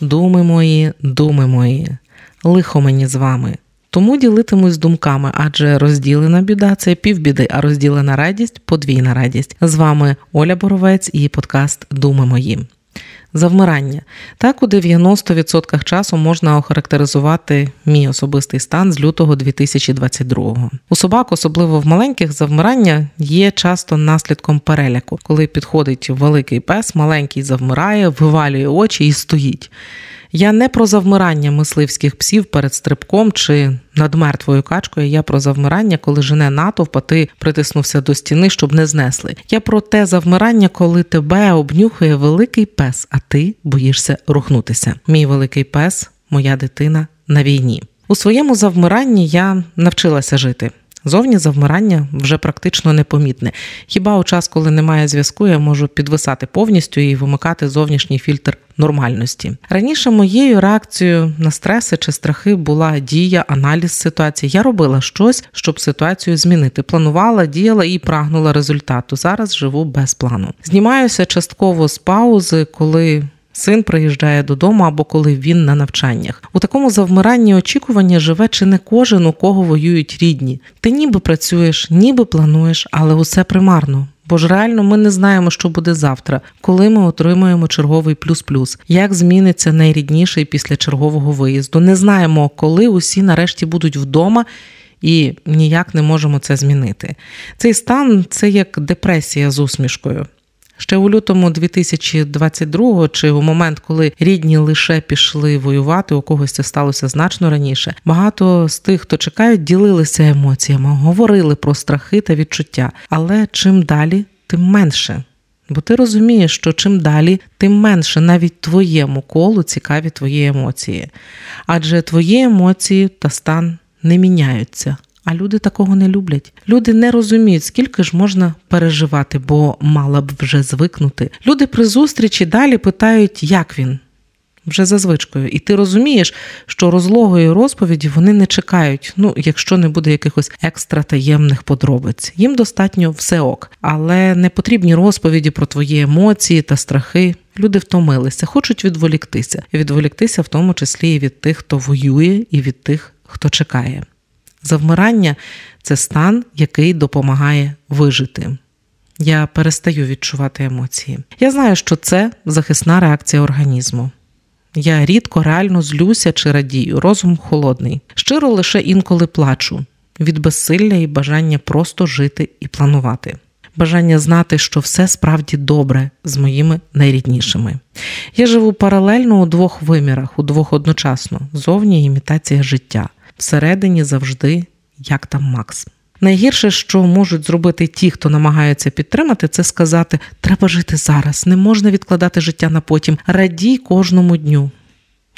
думи мої, думи мої, лихо мені з вами. Тому ділитимусь думками, адже розділена біда це півбіди, а розділена радість подвійна радість. З вами Оля Боровець і подкаст Думи мої. Завмирання. Так у 90% часу можна охарактеризувати мій особистий стан з лютого 2022-го. У собак, особливо в маленьких, завмирання є часто наслідком переляку, коли підходить великий пес, маленький завмирає, вивалює очі і стоїть. Я не про завмирання мисливських псів перед стрибком чи над мертвою качкою. Я про завмирання, коли жене натовп, а ти притиснувся до стіни, щоб не знесли. Я про те завмирання, коли тебе обнюхує великий пес, а ти боїшся рухнутися. Мій великий пес, моя дитина на війні. У своєму завмиранні я навчилася жити. Зовні завмирання вже практично непомітне. Хіба у час, коли немає зв'язку, я можу підвисати повністю і вимикати зовнішній фільтр нормальності. Раніше моєю реакцією на стреси чи страхи була дія, аналіз ситуації. Я робила щось, щоб ситуацію змінити. Планувала, діяла і прагнула результату. Зараз живу без плану. Знімаюся частково з паузи, коли син приїжджає додому або коли він на навчаннях. У такому завмиранні очікування живе чи не кожен, у кого воюють рідні. Ти ніби працюєш, ніби плануєш, але усе примарно. Бо ж реально ми не знаємо, що буде завтра, коли ми отримаємо черговий плюс-плюс, як зміниться найрідніший після чергового виїзду. Не знаємо, коли усі нарешті будуть вдома. І ніяк не можемо це змінити. Цей стан це як депресія з усмішкою. Ще у лютому 2022-го, чи у момент, коли рідні лише пішли воювати, у когось це сталося значно раніше. Багато з тих, хто чекають, ділилися емоціями, говорили про страхи та відчуття. Але чим далі, тим менше. Бо ти розумієш, що чим далі, тим менше навіть твоєму колу цікаві твої емоції. Адже твої емоції та стан не міняються. А люди такого не люблять. Люди не розуміють, скільки ж можна переживати, бо мала б вже звикнути. Люди при зустрічі далі питають, як він. Вже за звичкою. І ти розумієш, що розлогої розповіді вони не чекають, ну, якщо не буде якихось екстра таємних подробиць. Їм достатньо все ок, але не потрібні розповіді про твої емоції та страхи. Люди втомилися, хочуть відволіктися, і відволіктися в тому числі і від тих, хто воює, і від тих, хто чекає. Завмирання це стан, який допомагає вижити. Я перестаю відчувати емоції. Я знаю, що це захисна реакція організму. Я рідко реально злюся чи радію, розум холодний. Щиро лише інколи плачу від безсилля і бажання просто жити і планувати. Бажання знати, що все справді добре з моїми найріднішими. Я живу паралельно у двох вимірах, у двох одночасно зовні імітація життя всередині завжди як там Макс. Найгірше, що можуть зробити ті, хто намагаються підтримати, це сказати: треба жити зараз, не можна відкладати життя на потім. Радій кожному дню.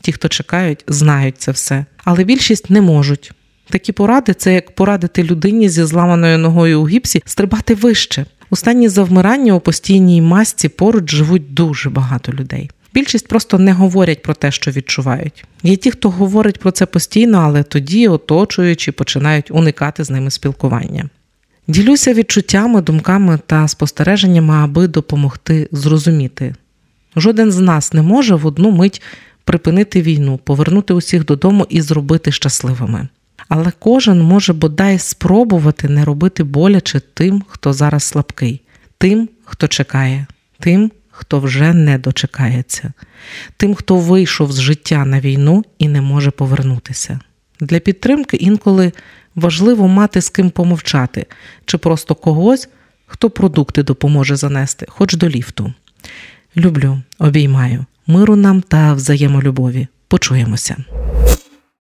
Ті, хто чекають, знають це все, але більшість не можуть. Такі поради це як порадити людині зі зламаною ногою у гіпсі стрибати вище. У стані завмирання у постійній масці поруч живуть дуже багато людей. Більшість просто не говорять про те, що відчувають. Є ті, хто говорить про це постійно, але тоді, оточуючи, починають уникати з ними спілкування. Ділюся відчуттями, думками та спостереженнями, аби допомогти зрозуміти. Жоден з нас не може в одну мить припинити війну, повернути усіх додому і зробити щасливими. Але кожен може бодай спробувати не робити боляче тим, хто зараз слабкий, тим, хто чекає, тим, хто вже не дочекається, тим, хто вийшов з життя на війну і не може повернутися. Для підтримки інколи важливо мати з ким помовчати, чи просто когось, хто продукти допоможе занести, хоч до ліфту. Люблю, обіймаю, миру нам та взаємолюбові. Почуємося.